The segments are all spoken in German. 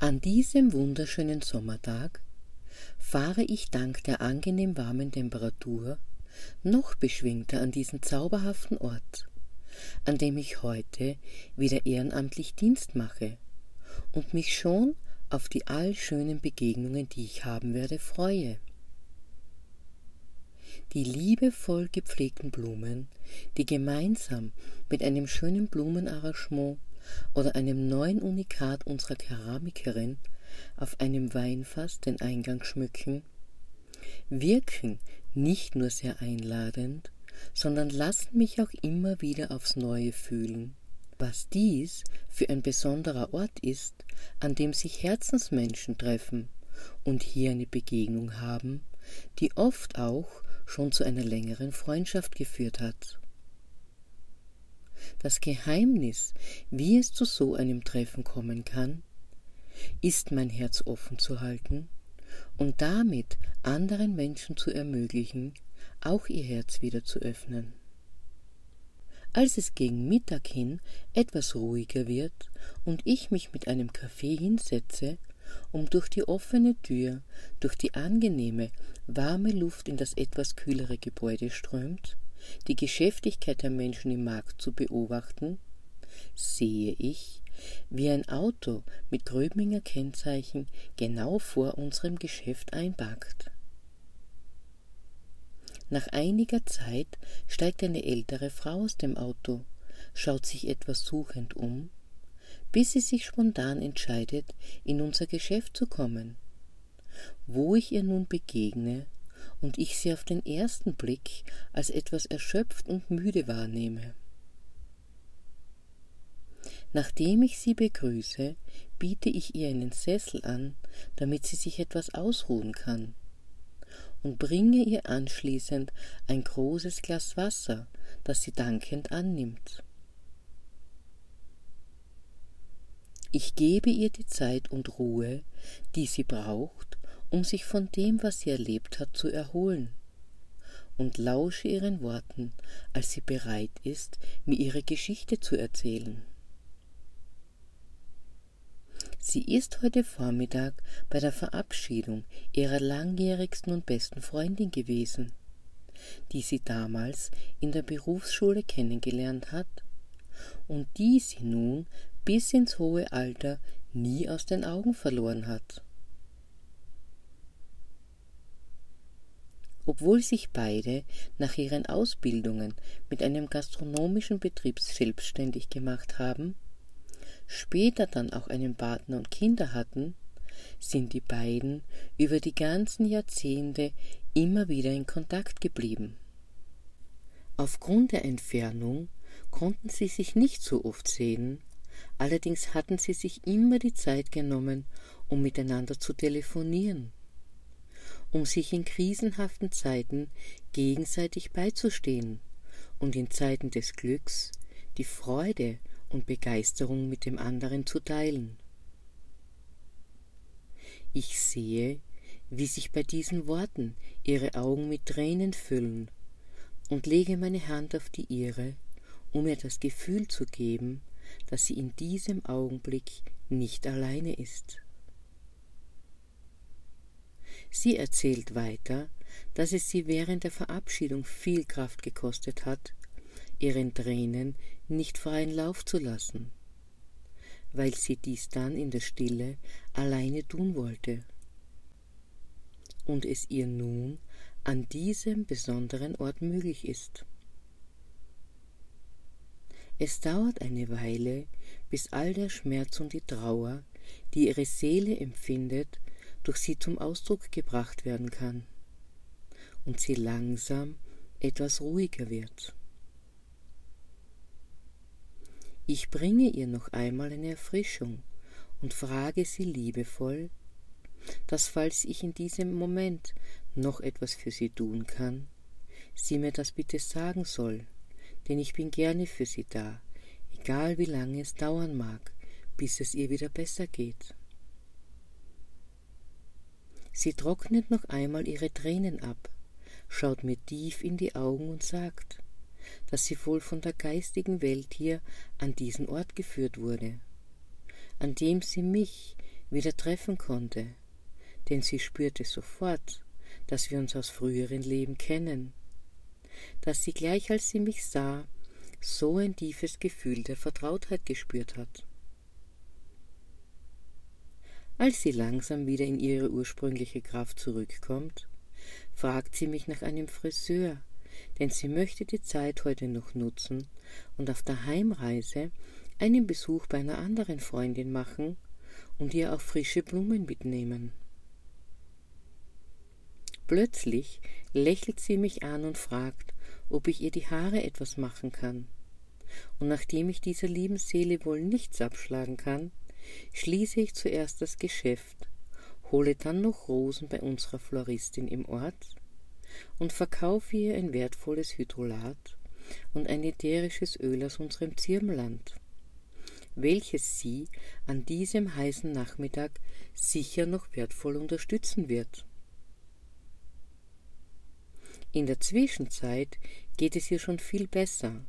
An diesem wunderschönen Sommertag fahre ich dank der angenehm warmen Temperatur noch beschwingter an diesen zauberhaften Ort, an dem ich heute wieder ehrenamtlich Dienst mache und mich schon auf die allschönen Begegnungen, die ich haben werde, freue. Die liebevoll gepflegten Blumen, die gemeinsam mit einem schönen Blumenarrangement oder einem neuen Unikat unserer Keramikerin auf einem Weinfass den Eingang schmücken, wirken nicht nur sehr einladend, sondern lassen mich auch immer wieder aufs Neue fühlen, was dies für ein besonderer Ort ist, an dem sich Herzensmenschen treffen und hier eine Begegnung haben, die oft auch schon zu einer längeren Freundschaft geführt hat. Das Geheimnis, wie es zu so einem Treffen kommen kann, ist mein Herz offen zu halten und damit anderen Menschen zu ermöglichen, auch ihr Herz wieder zu öffnen. Als es gegen Mittag hin etwas ruhiger wird und ich mich mit einem Kaffee hinsetze, um durch die offene Tür, durch die angenehme, warme Luft in das etwas kühlere Gebäude strömt, die Geschäftigkeit der Menschen im Markt zu beobachten, sehe ich, wie ein Auto mit Gröbminger Kennzeichen genau vor unserem Geschäft einpackt. Nach einiger Zeit steigt eine ältere Frau aus dem Auto, schaut sich etwas suchend um, bis sie sich spontan entscheidet, in unser Geschäft zu kommen. Wo ich ihr nun begegne, und ich sie auf den ersten Blick als etwas erschöpft und müde wahrnehme. Nachdem ich sie begrüße, biete ich ihr einen Sessel an, damit sie sich etwas ausruhen kann, und bringe ihr anschließend ein großes Glas Wasser, das sie dankend annimmt. Ich gebe ihr die Zeit und Ruhe, die sie braucht, um sich von dem, was sie erlebt hat, zu erholen, und lausche ihren Worten, als sie bereit ist, mir ihre Geschichte zu erzählen. Sie ist heute Vormittag bei der Verabschiedung ihrer langjährigsten und besten Freundin gewesen, die sie damals in der Berufsschule kennengelernt hat und die sie nun bis ins hohe Alter nie aus den Augen verloren hat. Obwohl sich beide nach ihren Ausbildungen mit einem gastronomischen Betrieb selbstständig gemacht haben, später dann auch einen Partner und Kinder hatten, sind die beiden über die ganzen Jahrzehnte immer wieder in Kontakt geblieben. Aufgrund der Entfernung konnten sie sich nicht so oft sehen, allerdings hatten sie sich immer die Zeit genommen, um miteinander zu telefonieren um sich in krisenhaften Zeiten gegenseitig beizustehen und in Zeiten des Glücks die Freude und Begeisterung mit dem anderen zu teilen. Ich sehe, wie sich bei diesen Worten ihre Augen mit Tränen füllen und lege meine Hand auf die ihre, um ihr das Gefühl zu geben, dass sie in diesem Augenblick nicht alleine ist. Sie erzählt weiter, dass es sie während der Verabschiedung viel Kraft gekostet hat, ihren Tränen nicht freien Lauf zu lassen, weil sie dies dann in der Stille alleine tun wollte. Und es ihr nun an diesem besonderen Ort möglich ist. Es dauert eine Weile, bis all der Schmerz und die Trauer, die ihre Seele empfindet, durch sie zum Ausdruck gebracht werden kann und sie langsam etwas ruhiger wird. Ich bringe ihr noch einmal eine Erfrischung und frage sie liebevoll, dass falls ich in diesem Moment noch etwas für sie tun kann, sie mir das bitte sagen soll, denn ich bin gerne für sie da, egal wie lange es dauern mag, bis es ihr wieder besser geht. Sie trocknet noch einmal ihre Tränen ab, schaut mir tief in die Augen und sagt, dass sie wohl von der geistigen Welt hier an diesen Ort geführt wurde, an dem sie mich, wieder treffen konnte, denn sie spürte sofort, dass wir uns aus früheren Leben kennen, dass sie gleich als sie mich sah, so ein tiefes Gefühl der Vertrautheit gespürt hat. Als sie langsam wieder in ihre ursprüngliche Kraft zurückkommt, fragt sie mich nach einem Friseur, denn sie möchte die Zeit heute noch nutzen und auf der Heimreise einen Besuch bei einer anderen Freundin machen und ihr auch frische Blumen mitnehmen. Plötzlich lächelt sie mich an und fragt, ob ich ihr die Haare etwas machen kann. Und nachdem ich dieser lieben Seele wohl nichts abschlagen kann, schließe ich zuerst das Geschäft, hole dann noch Rosen bei unserer Floristin im Ort und verkaufe ihr ein wertvolles Hydrolat und ein ätherisches Öl aus unserem Zirbenland, welches sie an diesem heißen Nachmittag sicher noch wertvoll unterstützen wird. In der Zwischenzeit geht es ihr schon viel besser,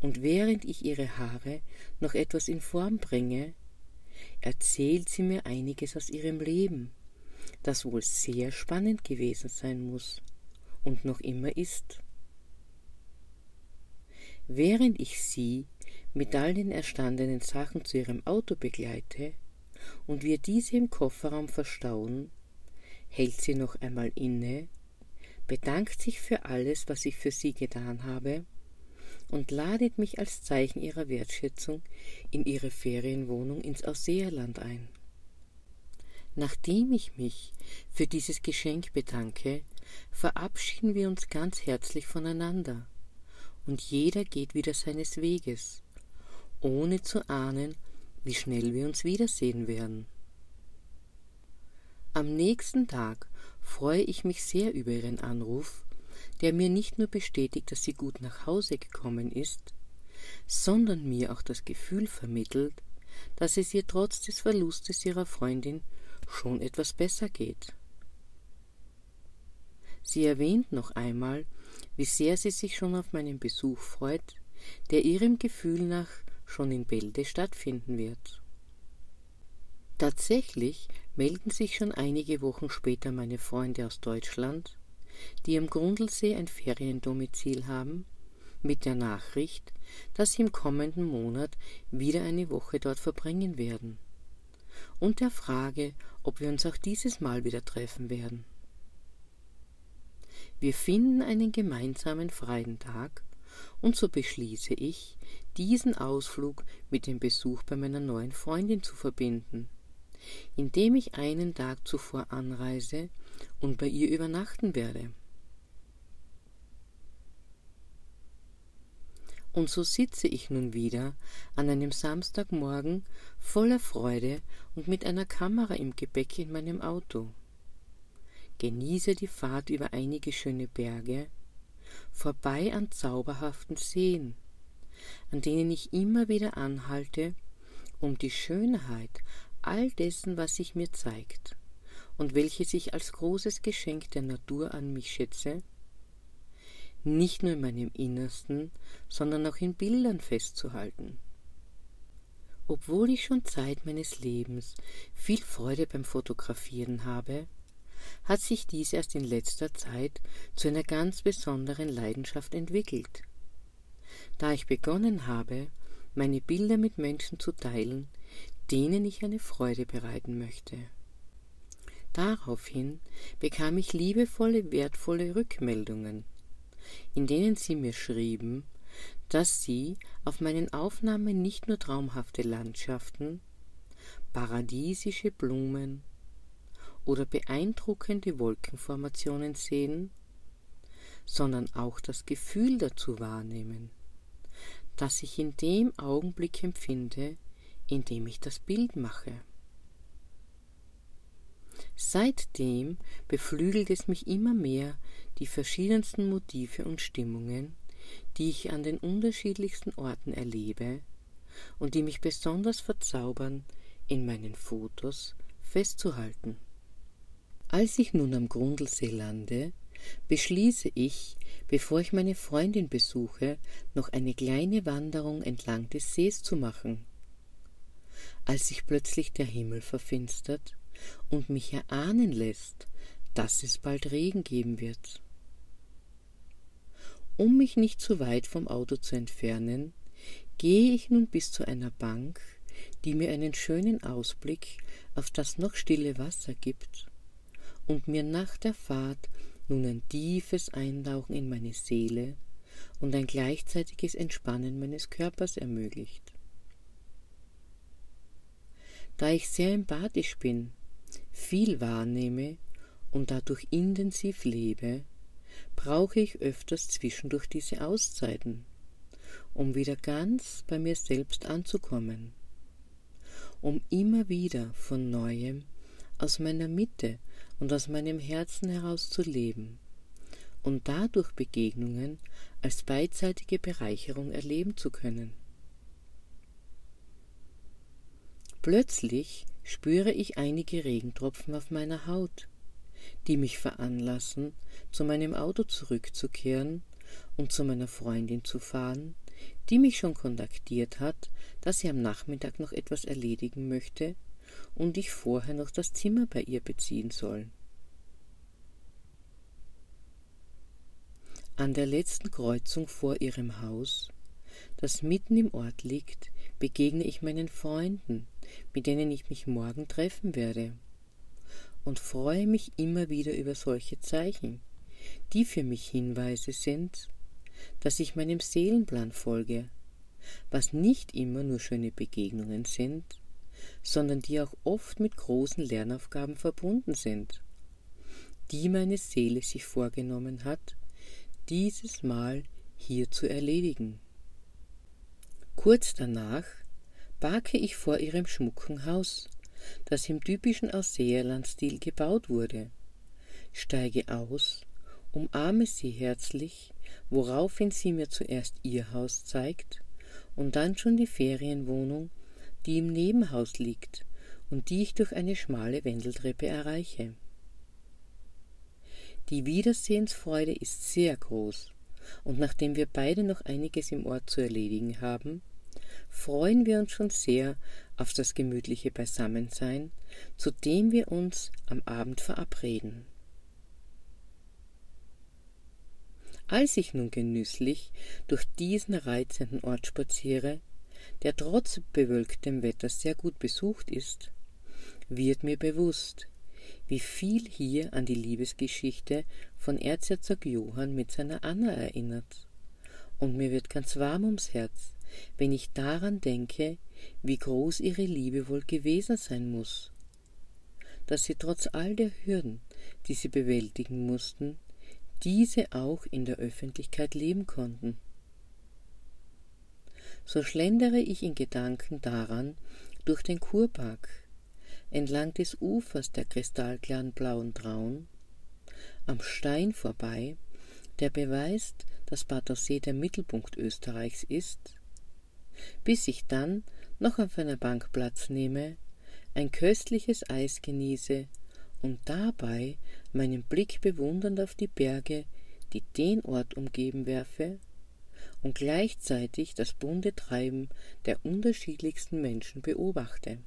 und während ich ihre Haare noch etwas in Form bringe, erzählt sie mir einiges aus ihrem Leben, das wohl sehr spannend gewesen sein muss und noch immer ist. Während ich sie mit all den erstandenen Sachen zu ihrem Auto begleite und wir diese im Kofferraum verstauen, hält sie noch einmal inne, bedankt sich für alles, was ich für sie getan habe, und ladet mich als Zeichen ihrer Wertschätzung in ihre Ferienwohnung ins Ausseerland ein. Nachdem ich mich für dieses Geschenk bedanke, verabschieden wir uns ganz herzlich voneinander, und jeder geht wieder seines Weges, ohne zu ahnen, wie schnell wir uns wiedersehen werden. Am nächsten Tag freue ich mich sehr über Ihren Anruf der mir nicht nur bestätigt, dass sie gut nach Hause gekommen ist, sondern mir auch das Gefühl vermittelt, dass es ihr trotz des Verlustes ihrer Freundin schon etwas besser geht. Sie erwähnt noch einmal, wie sehr sie sich schon auf meinen Besuch freut, der ihrem Gefühl nach schon in Bälde stattfinden wird. Tatsächlich melden sich schon einige Wochen später meine Freunde aus Deutschland die am Grundlsee ein Feriendomizil haben, mit der Nachricht, dass sie im kommenden Monat wieder eine Woche dort verbringen werden, und der Frage, ob wir uns auch dieses Mal wieder treffen werden. Wir finden einen gemeinsamen freien Tag, und so beschließe ich, diesen Ausflug mit dem Besuch bei meiner neuen Freundin zu verbinden, indem ich einen Tag zuvor anreise und bei ihr übernachten werde. Und so sitze ich nun wieder an einem Samstagmorgen voller Freude und mit einer Kamera im Gepäck in meinem Auto. Genieße die Fahrt über einige schöne Berge, vorbei an zauberhaften Seen, an denen ich immer wieder anhalte, um die Schönheit all dessen, was sich mir zeigt, und welches ich als großes Geschenk der Natur an mich schätze, nicht nur in meinem Innersten, sondern auch in Bildern festzuhalten. Obwohl ich schon Zeit meines Lebens viel Freude beim Fotografieren habe, hat sich dies erst in letzter Zeit zu einer ganz besonderen Leidenschaft entwickelt. Da ich begonnen habe, meine Bilder mit Menschen zu teilen, denen ich eine Freude bereiten möchte. Daraufhin bekam ich liebevolle, wertvolle Rückmeldungen, in denen sie mir schrieben, dass sie auf meinen Aufnahmen nicht nur traumhafte Landschaften, paradiesische Blumen oder beeindruckende Wolkenformationen sehen, sondern auch das Gefühl dazu wahrnehmen, das ich in dem Augenblick empfinde, in dem ich das Bild mache. Seitdem beflügelt es mich immer mehr, die verschiedensten Motive und Stimmungen, die ich an den unterschiedlichsten Orten erlebe und die mich besonders verzaubern, in meinen Fotos festzuhalten. Als ich nun am Grundlsee lande, beschließe ich, bevor ich meine Freundin besuche, noch eine kleine Wanderung entlang des Sees zu machen. als sich plötzlich der Himmel verfinstert und mich erahnen lässt, dass es bald Regen geben wird. Um mich nicht zu weit vom Auto zu entfernen, gehe ich nun bis zu einer Bank, die mir einen schönen Ausblick auf das noch stille Wasser gibt und mir nach der Fahrt nun ein tiefes Eintauchen in meine Seele und ein gleichzeitiges Entspannen meines Körpers ermöglicht. Da ich sehr empathisch bin, viel wahrnehme und dadurch intensiv lebe, brauche ich öfters zwischendurch diese Auszeiten, um wieder ganz bei mir selbst anzukommen, um immer wieder von neuem aus meiner Mitte und aus meinem Herzen heraus zu leben und dadurch Begegnungen als beidseitige Bereicherung erleben zu können. Plötzlich spüre ich einige Regentropfen auf meiner Haut, die mich veranlassen, zu meinem Auto zurückzukehren und zu meiner Freundin zu fahren, die mich schon kontaktiert hat, dass sie am Nachmittag noch etwas erledigen möchte und ich vorher noch das Zimmer bei ihr beziehen soll. An der letzten Kreuzung vor ihrem Haus, das mitten im Ort liegt, begegne ich meinen Freunden, mit denen ich mich morgen treffen werde, und freue mich immer wieder über solche Zeichen, die für mich Hinweise sind, dass ich meinem Seelenplan folge, was nicht immer nur schöne Begegnungen sind, sondern die auch oft mit großen Lernaufgaben verbunden sind, die meine Seele sich vorgenommen hat, dieses Mal hier zu erledigen. Kurz danach parke ich vor ihrem schmucken Haus, das im typischen Ausseerlandstil gebaut wurde, steige aus, umarme sie herzlich, woraufhin sie mir zuerst ihr Haus zeigt und dann schon die Ferienwohnung, die im Nebenhaus liegt und die ich durch eine schmale Wendeltreppe erreiche. Die Wiedersehensfreude ist sehr groß, und nachdem wir beide noch einiges im Ort zu erledigen haben, freuen wir uns schon sehr auf das gemütliche Beisammensein, zu dem wir uns am Abend verabreden. Als ich nun genüsslich durch diesen reizenden Ort spaziere, der trotz bewölktem Wetter sehr gut besucht ist, wird mir bewusst, wie viel hier an die Liebesgeschichte von Erzherzog Johann mit seiner Anna erinnert. Und mir wird ganz warm ums Herz, wenn ich daran denke, wie groß ihre Liebe wohl gewesen sein muss, dass sie trotz all der Hürden, die sie bewältigen mussten, diese auch in der Öffentlichkeit leben konnten. So schlendere ich in Gedanken daran durch den Kurpark, entlang des Ufers der kristallklaren blauen Traun, am Stein vorbei, der beweist, dass Badersee der Mittelpunkt Österreichs ist, bis ich dann noch auf einer Bank Platz nehme, ein köstliches Eis genieße und dabei meinen Blick bewundernd auf die Berge, die den Ort umgeben werfe, und gleichzeitig das bunte Treiben der unterschiedlichsten Menschen beobachte.